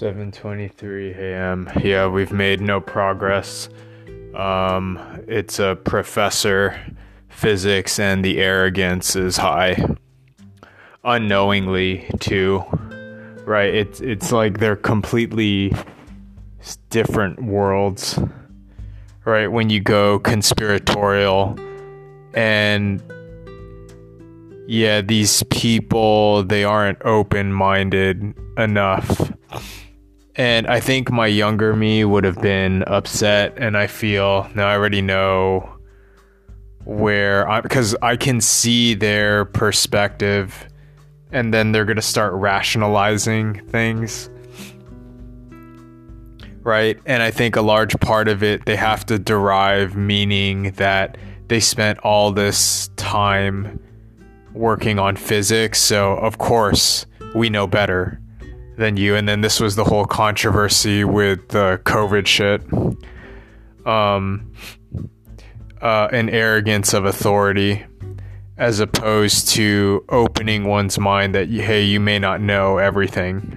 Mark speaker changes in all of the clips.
Speaker 1: 7:23 a.m. Yeah, we've made no progress. Um, it's a professor physics and the arrogance is high. Unknowingly too. Right? It's it's like they're completely different worlds. Right? When you go conspiratorial and yeah, these people they aren't open-minded enough and I think my younger me would have been upset. And I feel now I already know where I, because I can see their perspective and then they're going to start rationalizing things. Right. And I think a large part of it, they have to derive meaning that they spent all this time working on physics. So, of course, we know better than you. And then this was the whole controversy with the COVID shit. Um, uh, an arrogance of authority as opposed to opening one's mind that, hey, you may not know everything.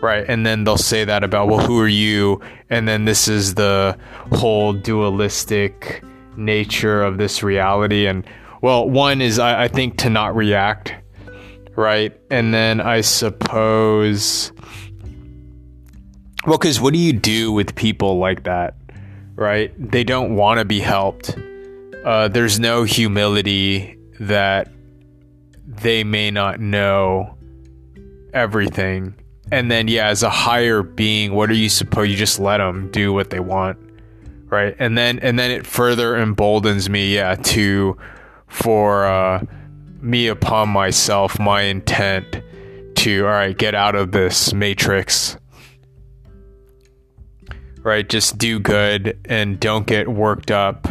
Speaker 1: Right. And then they'll say that about, well, who are you? And then this is the whole dualistic nature of this reality. And, well, one is, I, I think, to not react right? And then I suppose, well, because what do you do with people like that, right? They don't want to be helped. Uh, there's no humility that they may not know everything. And then, yeah, as a higher being, what are you supposed? You just let them do what they want, right? And then, and then it further emboldens me, yeah, to for uh, me upon myself my intent to all right get out of this matrix. Right just do good and don't get worked up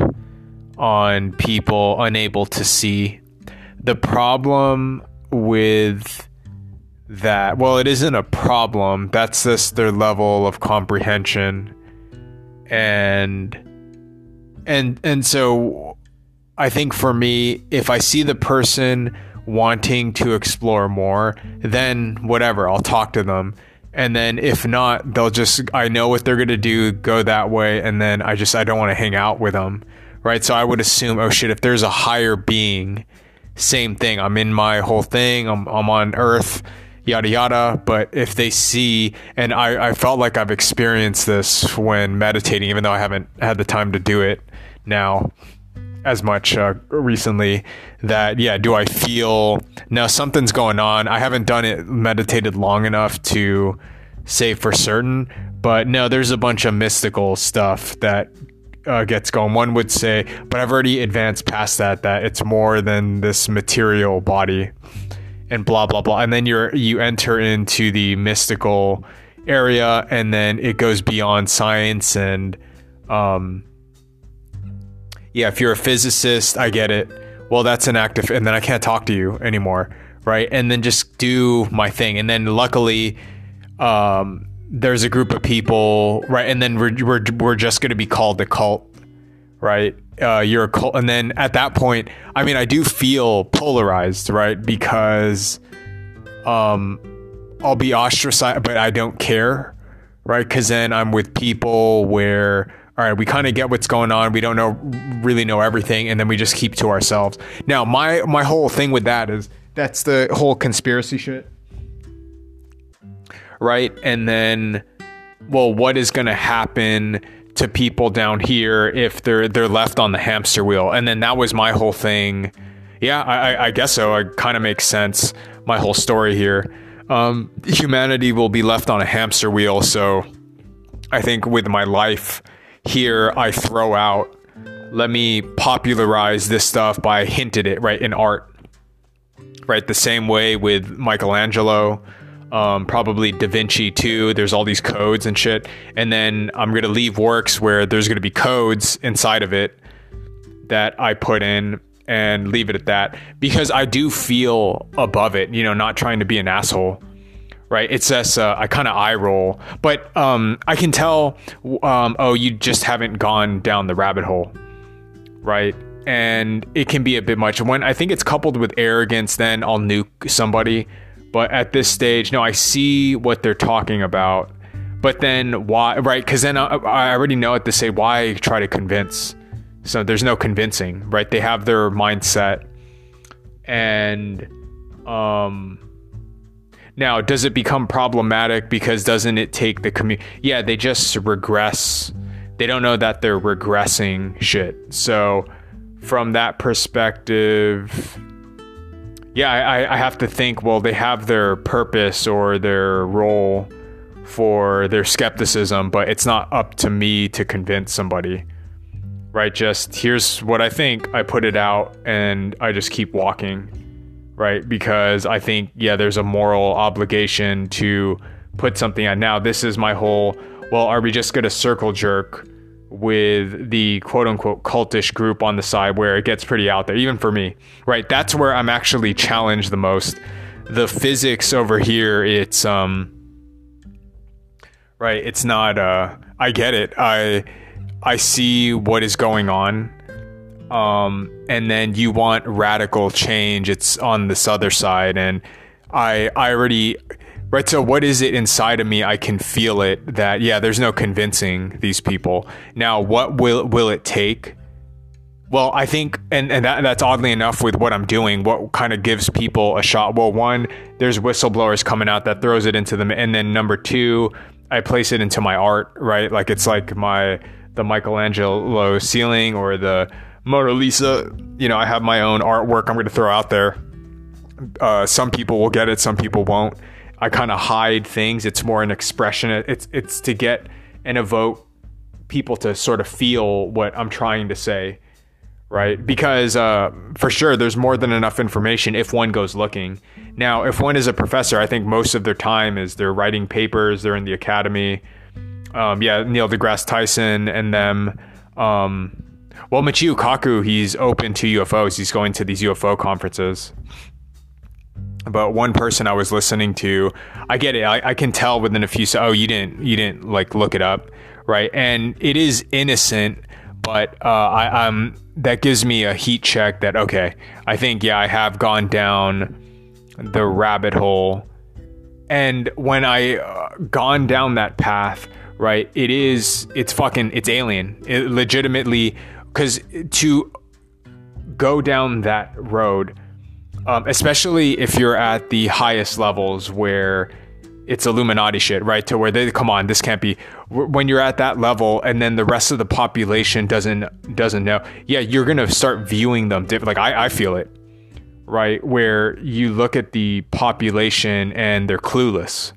Speaker 1: on people unable to see. The problem with that well it isn't a problem. That's just their level of comprehension. And and and so I think for me, if I see the person wanting to explore more, then whatever, I'll talk to them. And then if not, they'll just, I know what they're going to do, go that way. And then I just, I don't want to hang out with them. Right. So I would assume, oh shit, if there's a higher being, same thing. I'm in my whole thing, I'm, I'm on earth, yada yada. But if they see, and I, I felt like I've experienced this when meditating, even though I haven't had the time to do it now as much uh, recently that yeah do i feel now something's going on. I haven't done it meditated long enough to say for certain but no there's a bunch of mystical stuff that uh, gets going. One would say but i've already advanced past that that it's more than this material body and blah blah blah. And then you're you enter into the mystical area and then it goes beyond science and um yeah, if you're a physicist, I get it. Well, that's an active, and then I can't talk to you anymore, right? And then just do my thing. And then luckily, um, there's a group of people, right? And then we're we're, we're just going to be called the cult, right? Uh, you're a cult, and then at that point, I mean, I do feel polarized, right? Because, um, I'll be ostracized, but I don't care, right? Because then I'm with people where all right, we kind of get what's going on. We don't know really know everything, and then we just keep to ourselves. Now, my my whole thing with that is that's the whole conspiracy shit, right? And then, well, what is going to happen to people down here if they're they're left on the hamster wheel? And then that was my whole thing. Yeah, I, I guess so. It kind of makes sense. My whole story here. Um, humanity will be left on a hamster wheel. So, I think with my life here I throw out, let me popularize this stuff by hinted it, right, in art. Right, the same way with Michelangelo, um, probably Da Vinci too. There's all these codes and shit. And then I'm going to leave works where there's going to be codes inside of it that I put in and leave it at that because I do feel above it, you know, not trying to be an asshole right? It's just uh, I kind of eye roll, but um, I can tell. Um, oh, you just haven't gone down the rabbit hole, right? And it can be a bit much. When I think it's coupled with arrogance, then I'll nuke somebody. but at this stage, no, I see what they're talking about. But then why, right? Because then I, I already know what to say. Why try to convince? So there's no convincing, right? They have their mindset. And um, now, does it become problematic because doesn't it take the community? Yeah, they just regress. They don't know that they're regressing shit. So, from that perspective, yeah, I, I have to think, well, they have their purpose or their role for their skepticism, but it's not up to me to convince somebody. Right? Just here's what I think. I put it out and I just keep walking. Right? Because I think, yeah, there's a moral obligation to put something on. Now, this is my whole, well, are we just going to circle jerk? with the quote unquote cultish group on the side where it gets pretty out there, even for me, right? That's where I'm actually challenged the most. The physics over here, it's, um, right, it's not, uh, I get it. I, I see what is going on. Um, and then you want radical change. It's on this other side. And I, I already, right so what is it inside of me? I can feel it that yeah there's no convincing these people. Now what will will it take? Well i think and, and that, that's oddly enough with what i'm doing what kind of gives people a shot. Well one there's whistleblowers coming out that throws it into them. And then number two i place it into my art right? Like it's like my the michelangelo ceiling or the mona lisa you know i have my own artwork i'm going to throw out there uh, some people will get it some people won't I kind of hide things. It's more an expression. It's it's to get and evoke people to sort of feel what I'm trying to say, right? Because uh, for sure, there's more than enough information if one goes looking. Now, if one is a professor, I think most of their time is they're writing papers, they're in the academy. Um, yeah, Neil deGrasse Tyson and them. Um, well, Michio Kaku, he's open to UFOs. He's going to these UFO conferences but one person I was listening to, I get it. I, I can tell within a few. Oh, you didn't, you didn't like look it up, right? And it is innocent, but uh, I, I'm that gives me a heat check. That okay, I think yeah, I have gone down the rabbit hole, and when I uh, gone down that path, right? It is, it's fucking, it's alien. It legitimately, because to go down that road um, especially if you're at the highest levels where it's Illuminati shit, right? To where they come on, this can't be. When you're at that level, and then the rest of the population doesn't doesn't know. Yeah, you're gonna start viewing them different. Like I, I feel it, right? Where you look at the population and they're clueless.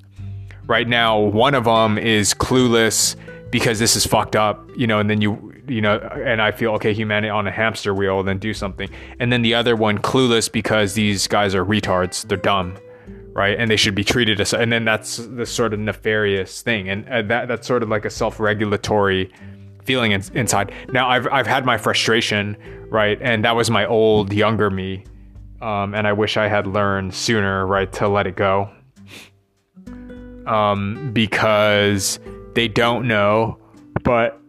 Speaker 1: Right now, one of them is clueless because this is fucked up, you know, and then you you know, and I feel okay, humanity on a hamster wheel, then do something. And then the other one, clueless because these guys are retards, they're dumb, right? And they should be treated as. And then that's the sort of nefarious thing, and uh, that that's sort of like a self-regulatory feeling in, inside. Now I've I've had my frustration, right, and that was my old younger me, um, and I wish I had learned sooner, right, to let it go, um, because they don't know, but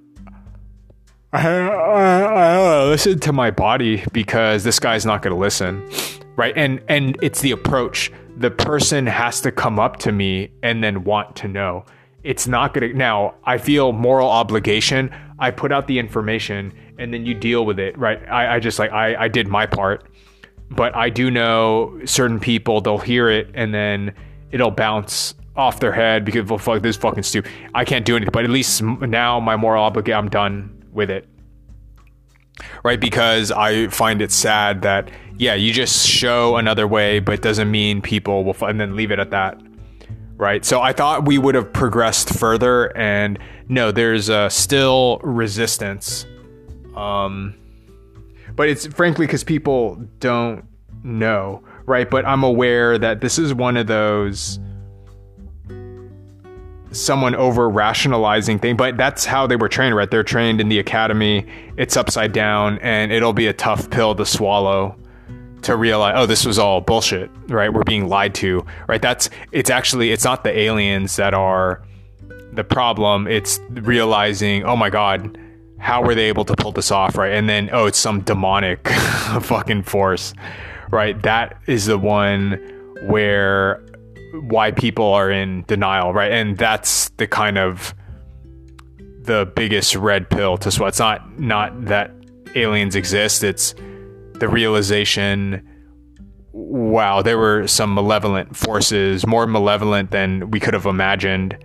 Speaker 1: I, I, I listen to my body because this guy's not going to listen, right? And and it's the approach. The person has to come up to me and then want to know. It's not going to. Now I feel moral obligation. I put out the information and then you deal with it, right? I, I just like I, I did my part, but I do know certain people they'll hear it and then it'll bounce off their head because well, fuck this fucking stupid. I can't do anything. But at least now my moral obligation, I'm done with it. Right? Because I find it sad that, yeah, you just show another way, but doesn't mean people will, and then leave it at that. Right? So I thought we would have progressed further, and no, there's uh, still resistance. Um, but it's frankly because people don't know, right? But I'm aware that this is one of those someone over rationalizing thing but that's how they were trained right? They're trained in the academy. It's upside down and it'll be a tough pill to swallow to realize oh this was all bullshit right? We're being lied to right? That's it's actually it's not the aliens that are the problem. It's realizing oh my god how were they able to pull this off right? And then oh it's some demonic fucking force right? That is the one where why people are in denial, right? And that's the kind of the biggest red pill to swallow. It's not not that aliens exist. It's the realization wow, there were some malevolent forces, more malevolent than we could have imagined.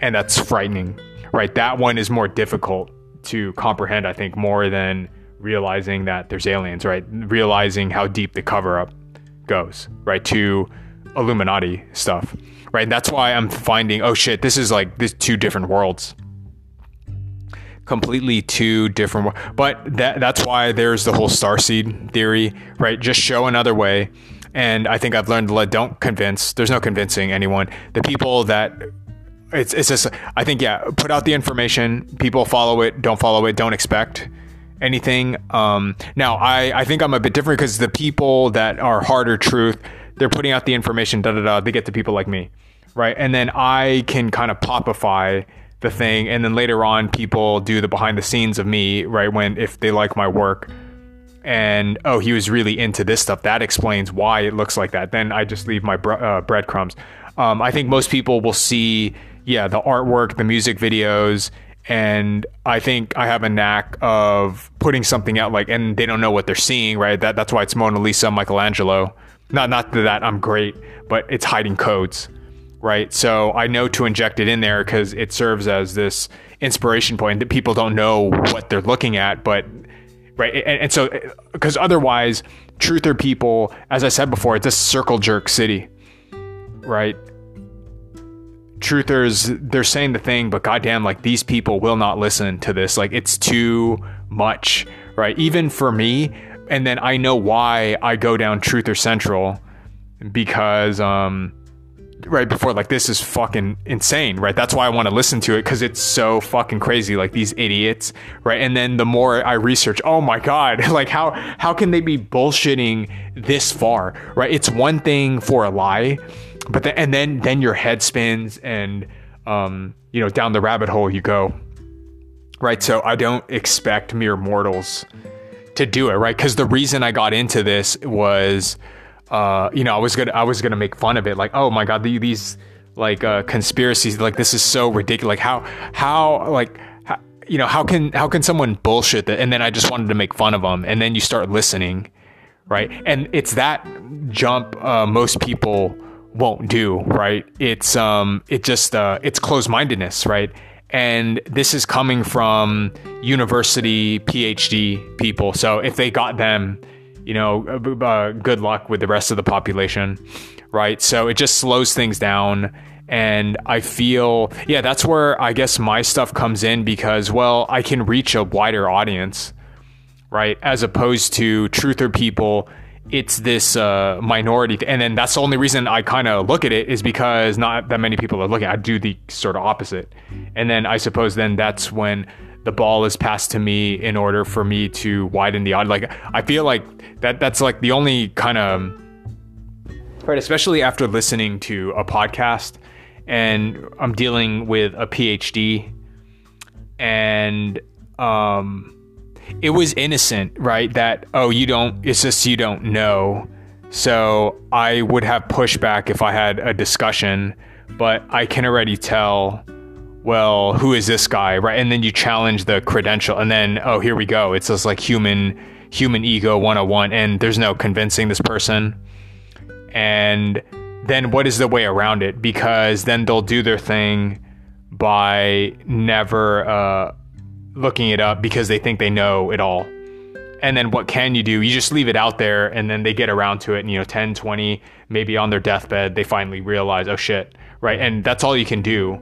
Speaker 1: And that's frightening, right? That one is more difficult to comprehend, I think, more than realizing that there's aliens, right? Realizing how deep the cover up goes, right? To Illuminati stuff, right? That's why I'm finding, oh shit, this is like this two different worlds. Completely two different but that that's why there's the whole starseed theory right? Just show another way. And i think i've learned to let don't convince there's no convincing anyone. The people that it's it's just i think yeah put out the information people follow it don't follow it don't expect anything. Um, now i i think i'm a bit different because the people that are harder truth they're putting out the information da da da they get to people like me right? And then i can kind of popify the thing and then later on people do the behind the scenes of me right when if they like my work. And oh he was really into this stuff. That explains why it looks like that. Then i just leave my bre- uh, breadcrumbs. Um, i think most people will see yeah the artwork the music videos and i think i have a knack of putting something out like and they don't know what they're seeing right? That, that's why it's mona lisa michelangelo not not that i'm great but it's hiding codes right? So I know to inject it in there because it serves as this inspiration point that people don't know what they're looking at, but right, and, and so uh, because otherwise, truther people, as I said before, it's a circle jerk city, right? Truthers, they're saying the thing, but goddamn, like these people will not listen to this. Like it's too much, right? Even for me, and then I know why I go down Truth or Central because um right before like this is fucking insane right? That's why i want to listen to it because it's so fucking crazy like these idiots right? And then the more i research oh my god like how how can they be bullshitting this far right? It's one thing for a lie but then and then then your head spins and um you know down the rabbit hole you go right? So i don't expect mere mortals to do it right because the reason i got into this was uh, you know, I was gonna I was gonna make fun of it, like, oh my god, these like uh, conspiracies, like this is so ridiculous. Like how how like how, you know how can how can someone bullshit that? And then I just wanted to make fun of them, and then you start listening, right? And it's that jump uh, most people won't do, right? It's um it just uh, it's closed mindedness, right? And this is coming from university PhD people. So if they got them you know, uh, uh, good luck with the rest of the population, right? So it just slows things down. And I feel, yeah, that's where I guess my stuff comes in because, well, I can reach a wider audience, right? As opposed to truther people, it's this uh, minority. And then that's the only reason I kind of look at it is because not that many people are looking. I do the sort of opposite. And then I suppose then that's when the ball is passed to me in order for me to widen the odd. Like I feel like that that's like the only kind of right, especially after listening to a podcast and I'm dealing with a PhD and um it was innocent, right? That oh you don't it's just you don't know. So I would have pushback if I had a discussion, but I can already tell well, who is this guy, right? And then you challenge the credential, and then oh, here we go. It's just like human human ego 101, and there's no convincing this person. And then what is the way around it? Because then they'll do their thing by never uh, looking it up because they think they know it all. And then what can you do? You just leave it out there and then they get around to it and you know 10, 20, maybe on their deathbed they finally realize, "Oh shit." Right? And that's all you can do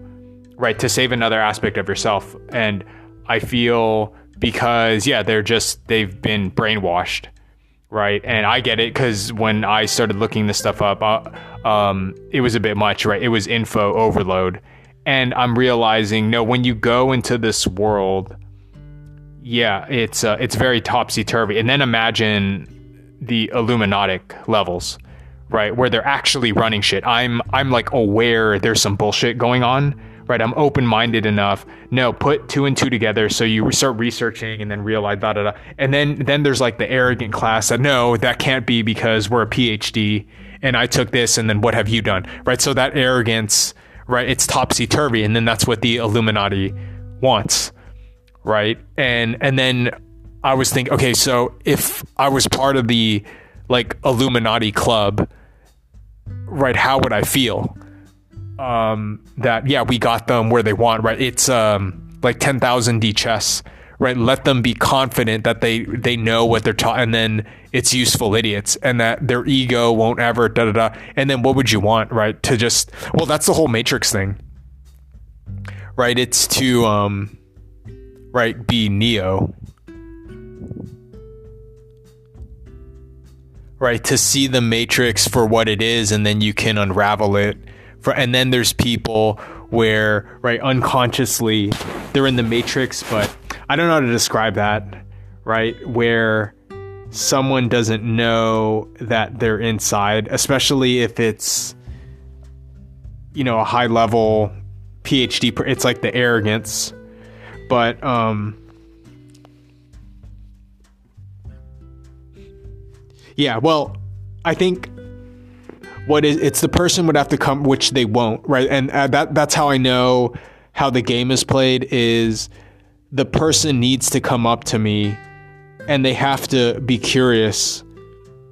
Speaker 1: right to save another aspect of yourself and i feel because yeah they're just they've been brainwashed right and i get it because when i started looking this stuff up uh, um, it was a bit much right it was info overload and i'm realizing no when you go into this world yeah it's uh, it's very topsy-turvy and then imagine the illuminatic levels right where they're actually running shit i'm i'm like aware there's some bullshit going on right? I'm open minded enough. No, put two and two together. So you start researching and then realize da da da. And then then there's like the arrogant class that no, that can't be because we're a PhD and I took this and then what have you done, right? So that arrogance, right? It's topsy turvy, and then that's what the Illuminati wants, right? And and then I was thinking, okay, so if I was part of the like Illuminati club, right? How would I feel? Um, that yeah, we got them where they want, right? It's um like ten thousand D chess, right? Let them be confident that they they know what they're taught, and then it's useful idiots, and that their ego won't ever da da da. And then what would you want, right? To just well, that's the whole Matrix thing, right? It's to um, right, be Neo, right? To see the Matrix for what it is, and then you can unravel it. For and then there's people where right unconsciously they're in the Matrix, but I don't know how to describe that, right? Where someone doesn't know that they're inside, especially if it's you know a high level PhD. It's like the arrogance, but um, yeah. Well, I think what is it's the person would have to come, which they won't, right? And uh, that that's how I know how the game is played is the person needs to come up to me and they have to be curious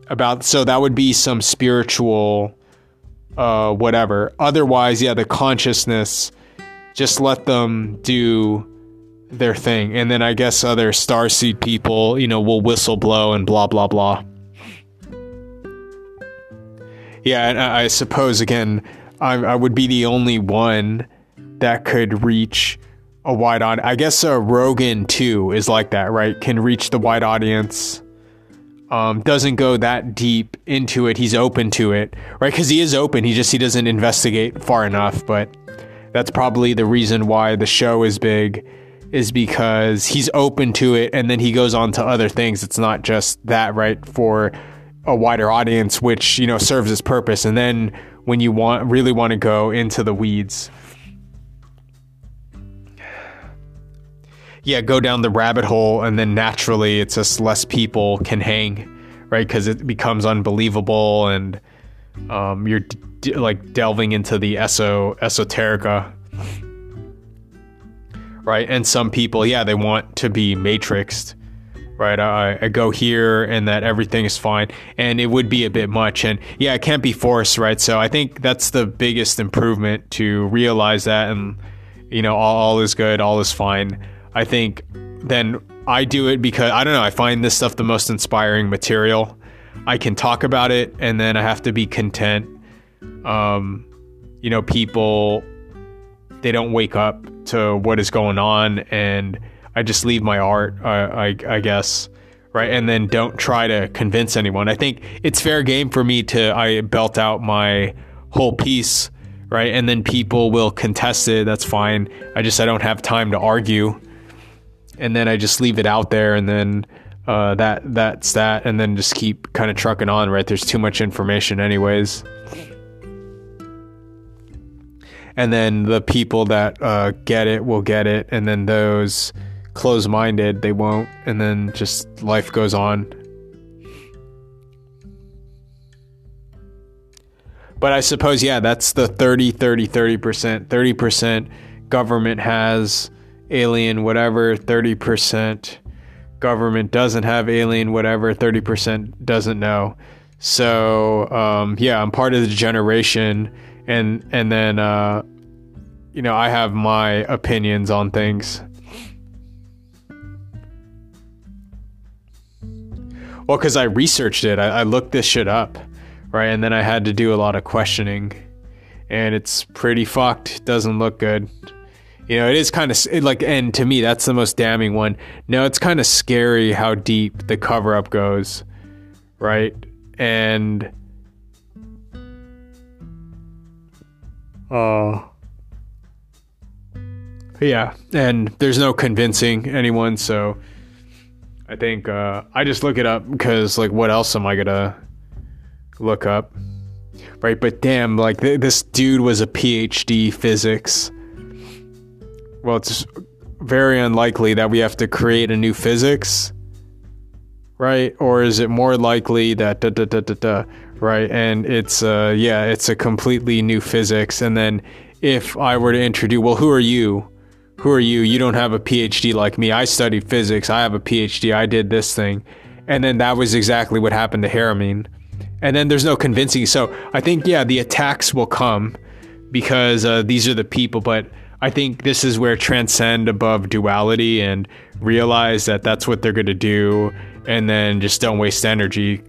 Speaker 1: about so that would be some spiritual uh whatever otherwise yeah the consciousness just let them do their thing and then i guess other starseed people you know will whistle blow and blah blah blah yeah and i suppose again I, I would be the only one that could reach a wide audience. I guess uh, Rogan too is like that, right? Can reach the wide audience. Um, doesn't go that deep into it. He's open to it, right? Because he is open. He just he doesn't investigate far enough. But that's probably the reason why the show is big, is because he's open to it, and then he goes on to other things. It's not just that, right? For a wider audience, which you know serves its purpose. And then when you want really want to go into the weeds yeah, go down the rabbit hole, and then naturally it's just less people can hang, right? Because it becomes unbelievable, and um, you're d- like delving into the eso esoterica, right? And some people, yeah, they want to be matrixed, right? I, I go here, and that everything is fine, and it would be a bit much, and yeah, it can't be forced, right? So I think that's the biggest improvement to realize that, and you know, all, all is good, all is fine I think then I do it because I don't know, I find this stuff the most inspiring material. I can talk about it and then I have to be content. Um, you know, people they don't wake up to what is going on and I just leave my art, uh, I, I guess, right? And then don't try to convince anyone. I think it's fair game for me to I belt out my whole piece, right? And then people will contest it. That's fine. I just I don't have time to argue and then I just leave it out there, and then uh, that that's that, and then just keep kind of trucking on. Right, there's too much information, anyways. And then the people that uh, get it will get it, and then those close-minded they won't, and then just life goes on. But I suppose, yeah, that's the 30, 30, 30%. 30% government has alien whatever. 30% government doesn't have alien whatever. 30% doesn't know. So um, yeah i'm part of the generation and and then uh, you know i have my opinions on things. Well because i researched it. I, I looked this shit up right? And then i had to do a lot of questioning. And it's pretty fucked. Doesn't look good. You know, it is kind of like, and to me, that's the most damning one. No, it's kind of scary how deep the cover up goes, right? And, uh, yeah, and there's no convincing anyone, so I think uh, I just look it up because, like, what else am I gonna look up, right? But damn, like th- this dude was a PhD physics well, it's very unlikely that we have to create a new physics, right? Or is it more likely that da da da da da, right? And it's uh yeah, it's a completely new physics. And then if I were to introduce, well, who are you? Who are you? You don't have a PhD like me. I studied physics. I have a PhD. I did this thing. And then that was exactly what happened to Haramein. And then there's no convincing. So I think, yeah, the attacks will come because uh, these are the people. But I think this is where transcend above duality and realize that that's what they're going to do. And then just don't waste energy.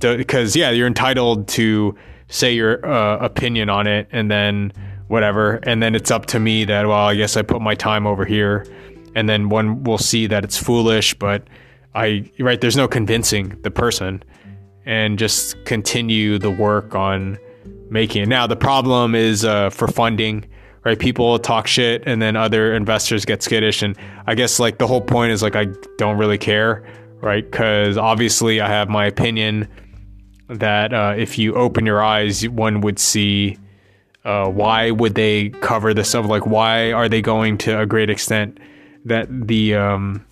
Speaker 1: Because, yeah, you're entitled to say your uh, opinion on it and then whatever. And then it's up to me that, well, I guess I put my time over here. And then one will see that it's foolish, but I, right, there's no convincing the person and just continue the work on making it. Now, the problem is uh, for funding, right? People talk shit and then other investors get skittish. And I guess like the whole point is like, I don't really care, right? Because obviously I have my opinion that uh, if you open your eyes, one would see uh, why would they cover this up? Like, why are they going to a great extent that the um,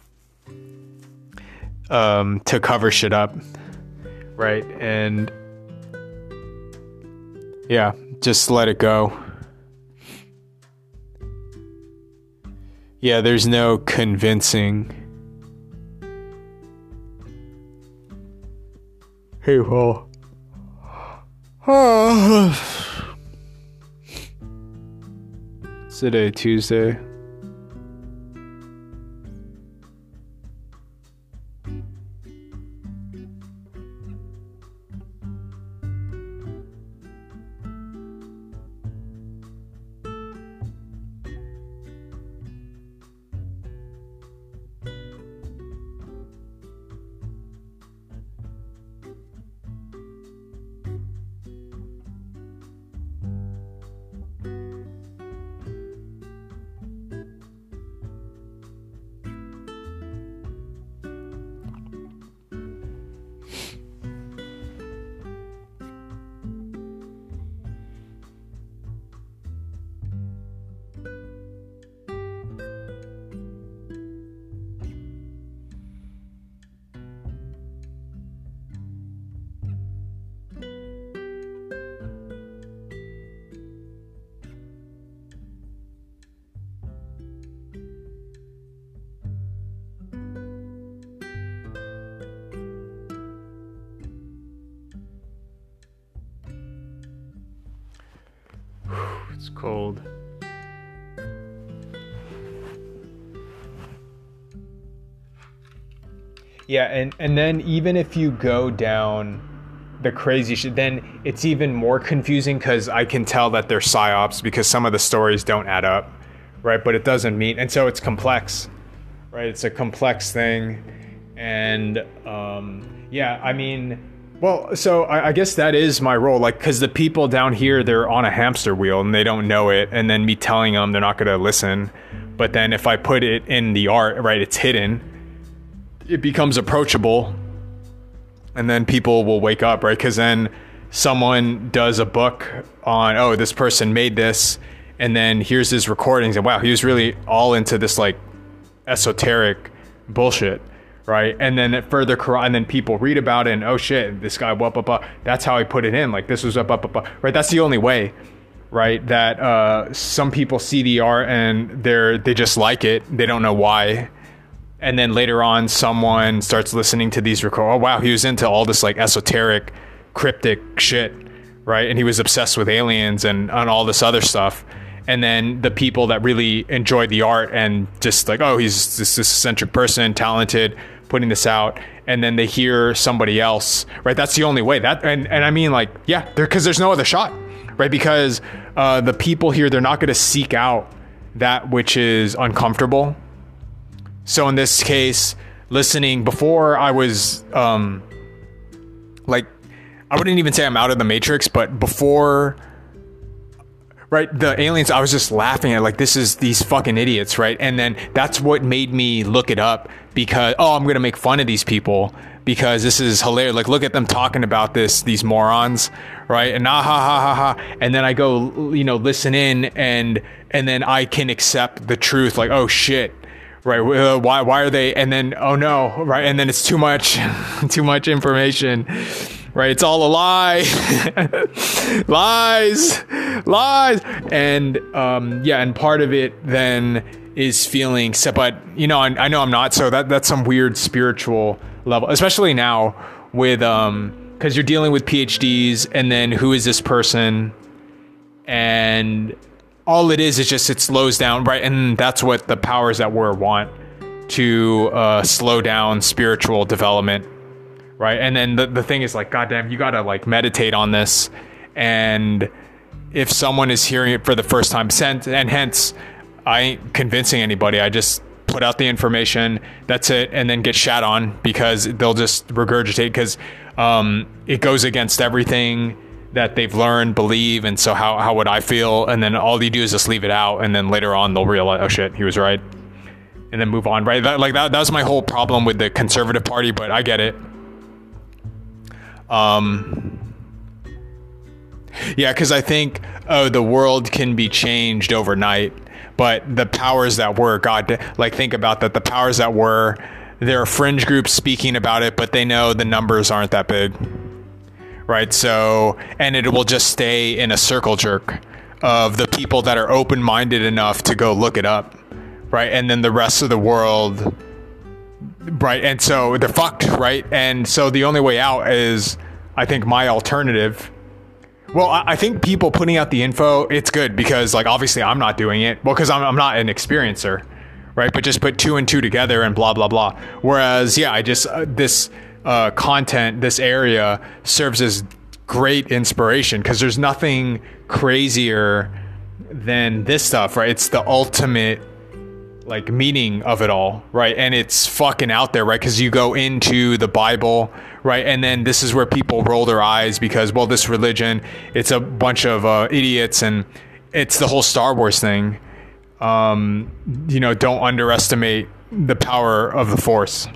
Speaker 1: um, to cover shit up, right? And yeah, just let it go. Yeah, there's no convincing. Hey, well. Ah. today, Tuesday. It's cold. Yeah, and and then even if you go down the crazy shit, then it's even more confusing because I can tell that they're psyops because some of the stories don't add up, right? But it doesn't mean, and so it's complex, right? It's a complex thing, and um, yeah, I mean well, so I, I, guess that is my role, like, because the people down here they're on a hamster wheel and they don't know it, and then me telling them they're not going to listen. But then if I put it in the art, right, it's hidden, it becomes approachable, and then people will wake up, right? Because then someone does a book on, oh, this person made this, and then here's his recordings, and wow, he was really all into this like esoteric bullshit right? And then further and then people read about it and oh shit, this guy what up up. That's how I put it in. Like this was up up up right. That's the only way, right? That uh, some people see the art and they're they just like it. They don't know why. And then later on, someone starts listening to these record. Oh wow, he was into all this like esoteric, cryptic shit, right? And he was obsessed with aliens and on all this other stuff and then the people that really enjoy the art and just like oh he's this, this eccentric person talented putting this out and then they hear somebody else right? That's the only way. That and, and i mean like yeah because there's no other shot right? Because uh, the people here they're not going to seek out that which is uncomfortable. So in this case listening before i was um like i wouldn't even say i'm out of the matrix but before right? The aliens i was just laughing at like this is these fucking idiots right? And then that's what made me look it up because oh i'm gonna make fun of these people because this is hilarious. Like look at them talking about this these morons right? And ah ha ha ha ha. And then i go you know listen in and and then i can accept the truth like oh shit right? Uh, why why are they and then oh no right? And then it's too much too much information right? It's all a lie. Lies. Lies. And um yeah and part of it then is feeling but you know I, I know i'm not so that that's some weird spiritual level especially now with um because you're dealing with phds and then who is this person? And all it is is just it slows down, right? And that's what the powers that were want to uh, slow down spiritual development, right? And then the, the thing is like, goddamn, you gotta like meditate on this. And if someone is hearing it for the first time, sent and hence, I ain't convincing anybody. I just put out the information. That's it, and then get shat on because they'll just regurgitate because um, it goes against everything that they've learned, believe, and so how, how would I feel? And then all you do is just leave it out, and then later on they'll realize, oh shit, he was right, and then move on, right? That, like that, that was my whole problem with the conservative party, but I get it. Um, yeah, because I think oh the world can be changed overnight, but the powers that were, God, like think about that, the powers that were, there are fringe groups speaking about it, but they know the numbers aren't that big right? So, and it will just stay in a circle jerk of the people that are open minded enough to go look it up, right? And then the rest of the world, right? And so they're fucked, right? And so the only way out is, I think, my alternative. Well, I think people putting out the info, it's good because, like, obviously I'm not doing it. Well, because I'm, I'm not an experiencer, right? But just put two and two together and blah, blah, blah. Whereas, yeah, I just, uh, this, uh, content, this area serves as great inspiration because there's nothing crazier than this stuff, right? It's the ultimate like meaning of it all, right? And it's fucking out there, right? Because you go into the Bible, right? And then this is where people roll their eyes because, well, this religion, it's a bunch of uh, idiots, and it's the whole Star Wars thing. Um, you know, don't underestimate the power of the Force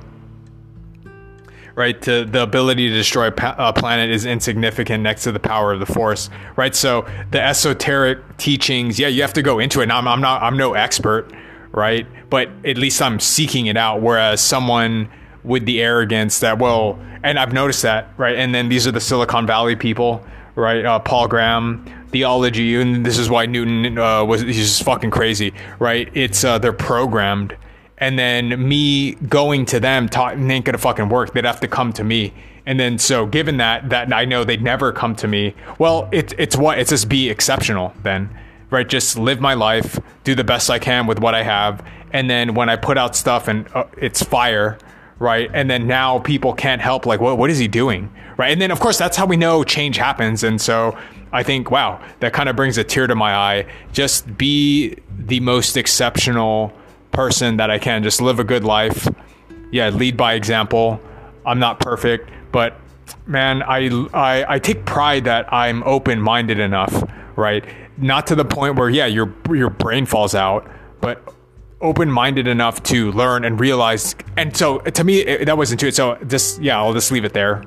Speaker 1: right? To the ability to destroy a planet is insignificant next to the power of the force, right? So the esoteric teachings, yeah, you have to go into it. I'm, I'm not, I'm no expert, right? But at least I'm seeking it out. Whereas someone with the arrogance that, well, and I've noticed that, right? And then these are the Silicon Valley people, right? Uh, Paul Graham, theology, and this is why Newton uh, was he's just fucking crazy, right? It's uh, they're programmed and then me going to them ta- ain't gonna fucking work. They'd have to come to me. And then so given that that I know they'd never come to me, well, it's it's what it's just be exceptional then, right? Just live my life, do the best I can with what I have, and then when I put out stuff and uh, it's fire, right? And then now people can't help like what what is he doing, right? And then of course that's how we know change happens. And so I think wow, that kind of brings a tear to my eye. Just be the most exceptional person that I can. Just live a good life. Yeah, lead by example. I'm not perfect, but man, I, I, I take pride that I'm open minded enough, right? Not to the point where, yeah, your, your brain falls out, but open minded enough to learn and realize. And so to me, it, that wasn't it. So just, yeah, I'll just leave it there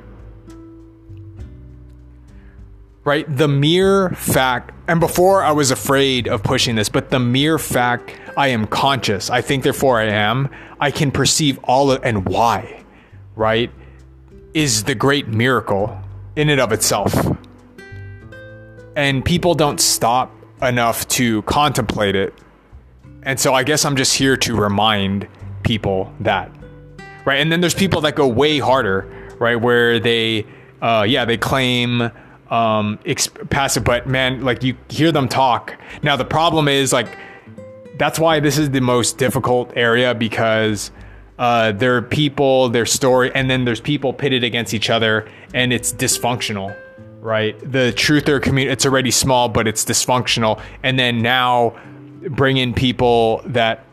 Speaker 1: right? The mere fact, and before I was afraid of pushing this, but the mere fact I am conscious, I think therefore I am, I can perceive all of, and why, right? Is the great miracle in and of itself. And people don't stop enough to contemplate it. And so I guess I'm just here to remind people that, right? And then there's people that go way harder, right? Where they, uh, yeah, they claim, um, exp- passive, but man, like you hear them talk. Now the problem is like that's why this is the most difficult area because uh, there are people, their story, and then there's people pitted against each other, and it's dysfunctional, right? The truther community, it's already small, but it's dysfunctional, and then now bring in people that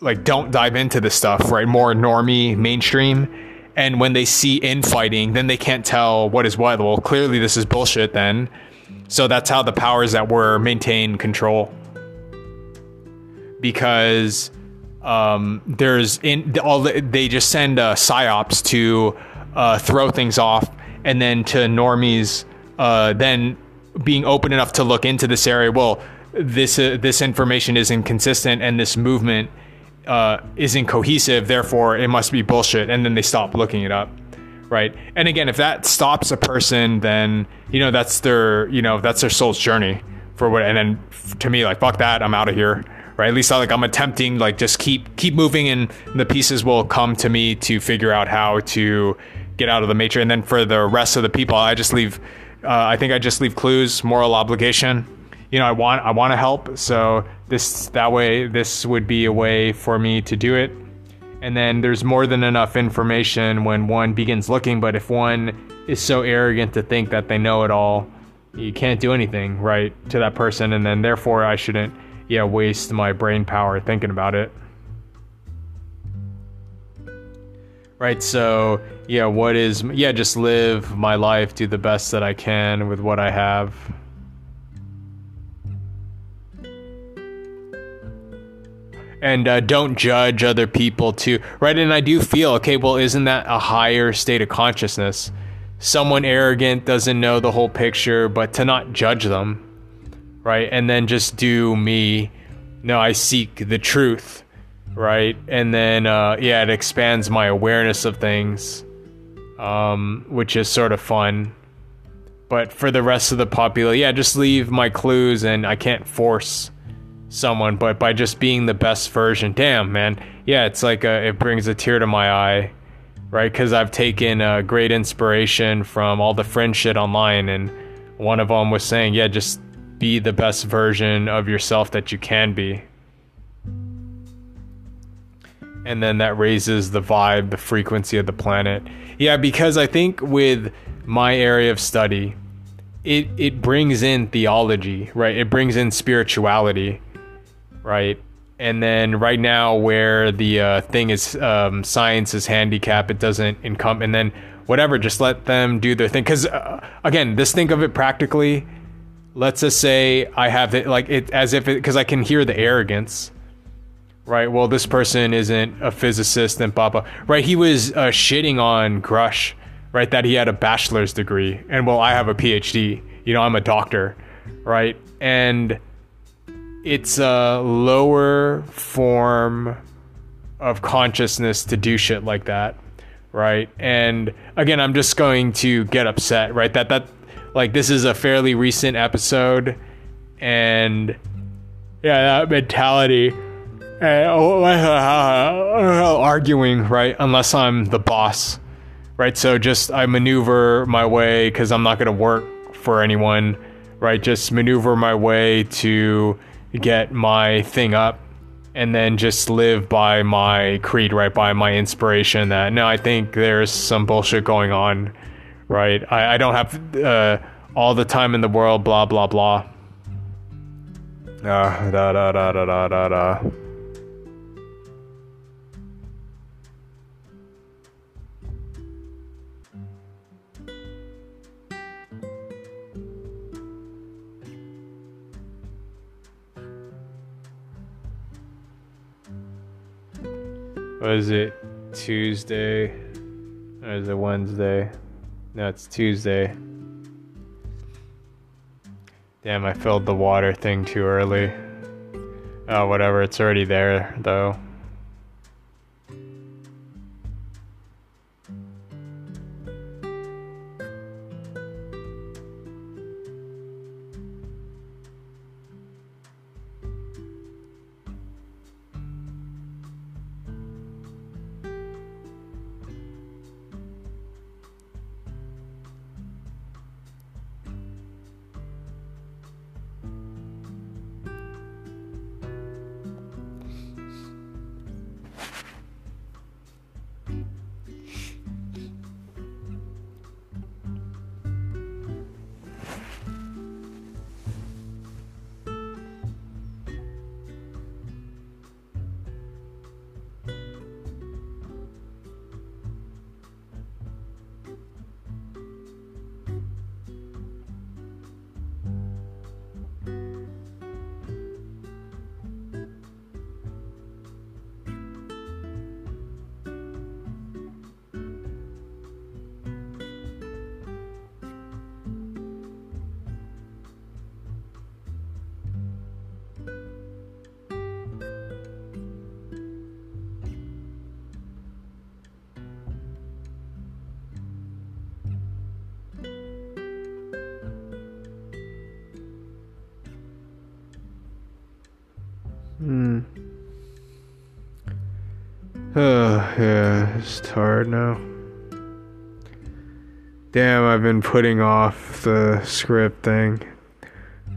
Speaker 1: like don't dive into this stuff, right? More normie, mainstream and when they see infighting, then they can't tell what is what. Well, clearly this is bullshit then. So that's how the powers that were maintain control. Because um, there's in all the, they just send uh, psyops to uh, throw things off, and then to normies, uh, then being open enough to look into this area. Well, this uh, this information is inconsistent, and this movement uh, isn't cohesive. Therefore, it must be bullshit, and then they stop looking it up right and again if that stops a person then you know that's their you know that's their soul's journey for what and then to me like fuck that i'm out of here right at least I, like i'm attempting like just keep keep moving and the pieces will come to me to figure out how to get out of the matrix. And then for the rest of the people i just leave uh, i think i just leave clues moral obligation. You know i want i want to help. So this that way this would be a way for me to do it. And then there's more than enough information when one begins looking. But if one is so arrogant to think that they know it all you can't do anything right to that person. And then therefore i shouldn't yeah waste my brain power thinking about it right so yeah what is yeah just live my life do the best that i can with what i have. And uh, don't judge other people too right? And i do feel okay well isn't that a higher state of consciousness? Someone arrogant doesn't know the whole picture but to not judge them right? And then just do me. No i seek the truth right and then uh, yeah it expands my awareness of things um, which is sort of fun but for the rest of the population yeah just leave my clues and i can't force someone, but by just being the best version, damn, man. Yeah, it's like a, it brings a tear to my eye, right? Because I've taken a great inspiration from all the friend shit online, and one of them was saying, yeah, just be the best version of yourself that you can be. And then that raises the vibe, the frequency of the planet. Yeah, because I think with my area of study, it, it brings in theology, right? It brings in spirituality right? And then right now, where the uh, thing is, um, science is handicap, it doesn't income. And then whatever, just let them do their thing. Because uh, again, just think of it practically. Let's just say I have it like it as if it because I can hear the arrogance, right? Well, this person isn't a physicist and blah blah. Right? He was uh, shitting on Grusch, right? That he had a bachelor's degree, and well, I have a PhD. You know, I'm a doctor, right? And it's a lower form of consciousness to do shit like that right and again i'm just going to get upset right that that like this is a fairly recent episode and yeah that mentality arguing right unless i'm the boss right so just i maneuver my way because i'm not going to work for anyone right just maneuver my way to get my thing up and then just live by my creed, right? By my inspiration that no, I think there's some bullshit going on, right? I, I don't have uh, all the time in the world, blah, blah, blah. Uh, da, da, da, da, da, da. Was it Tuesday? Or is it Wednesday? No, it's Tuesday. Damn, I filled the water thing too early. Oh, whatever, it's already there, though. Yeah, it's tired now. Damn, I've been putting off the script thing.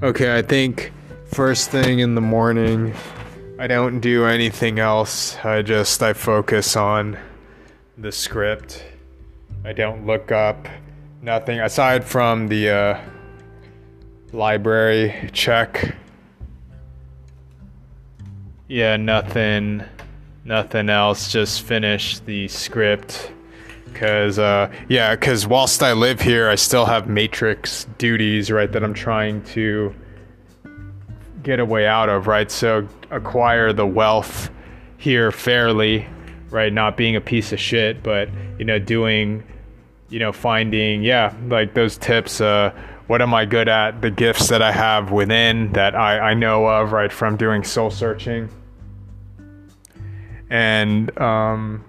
Speaker 1: Okay, I think first thing in the morning, I don't do anything else. I just I focus on the script. I don't look up nothing aside from the uh, library check. Yeah, nothing nothing else. Just finish the script. Cause uh, yeah, cause whilst I live here, I still have matrix duties, right? That I'm trying to get a way out of, right? So acquire the wealth here fairly, right? Not being a piece of shit, but you know, doing, you know, finding, yeah, like those tips. Uh, what am I good at? The gifts that I have within that I, I know of, right, from doing soul searching and um,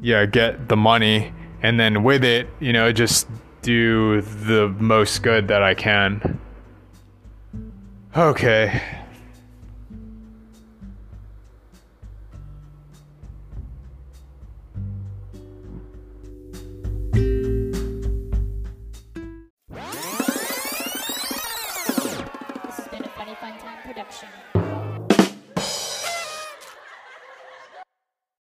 Speaker 1: yeah, get the money, and then with it, you know, just do the most good that I can. Okay.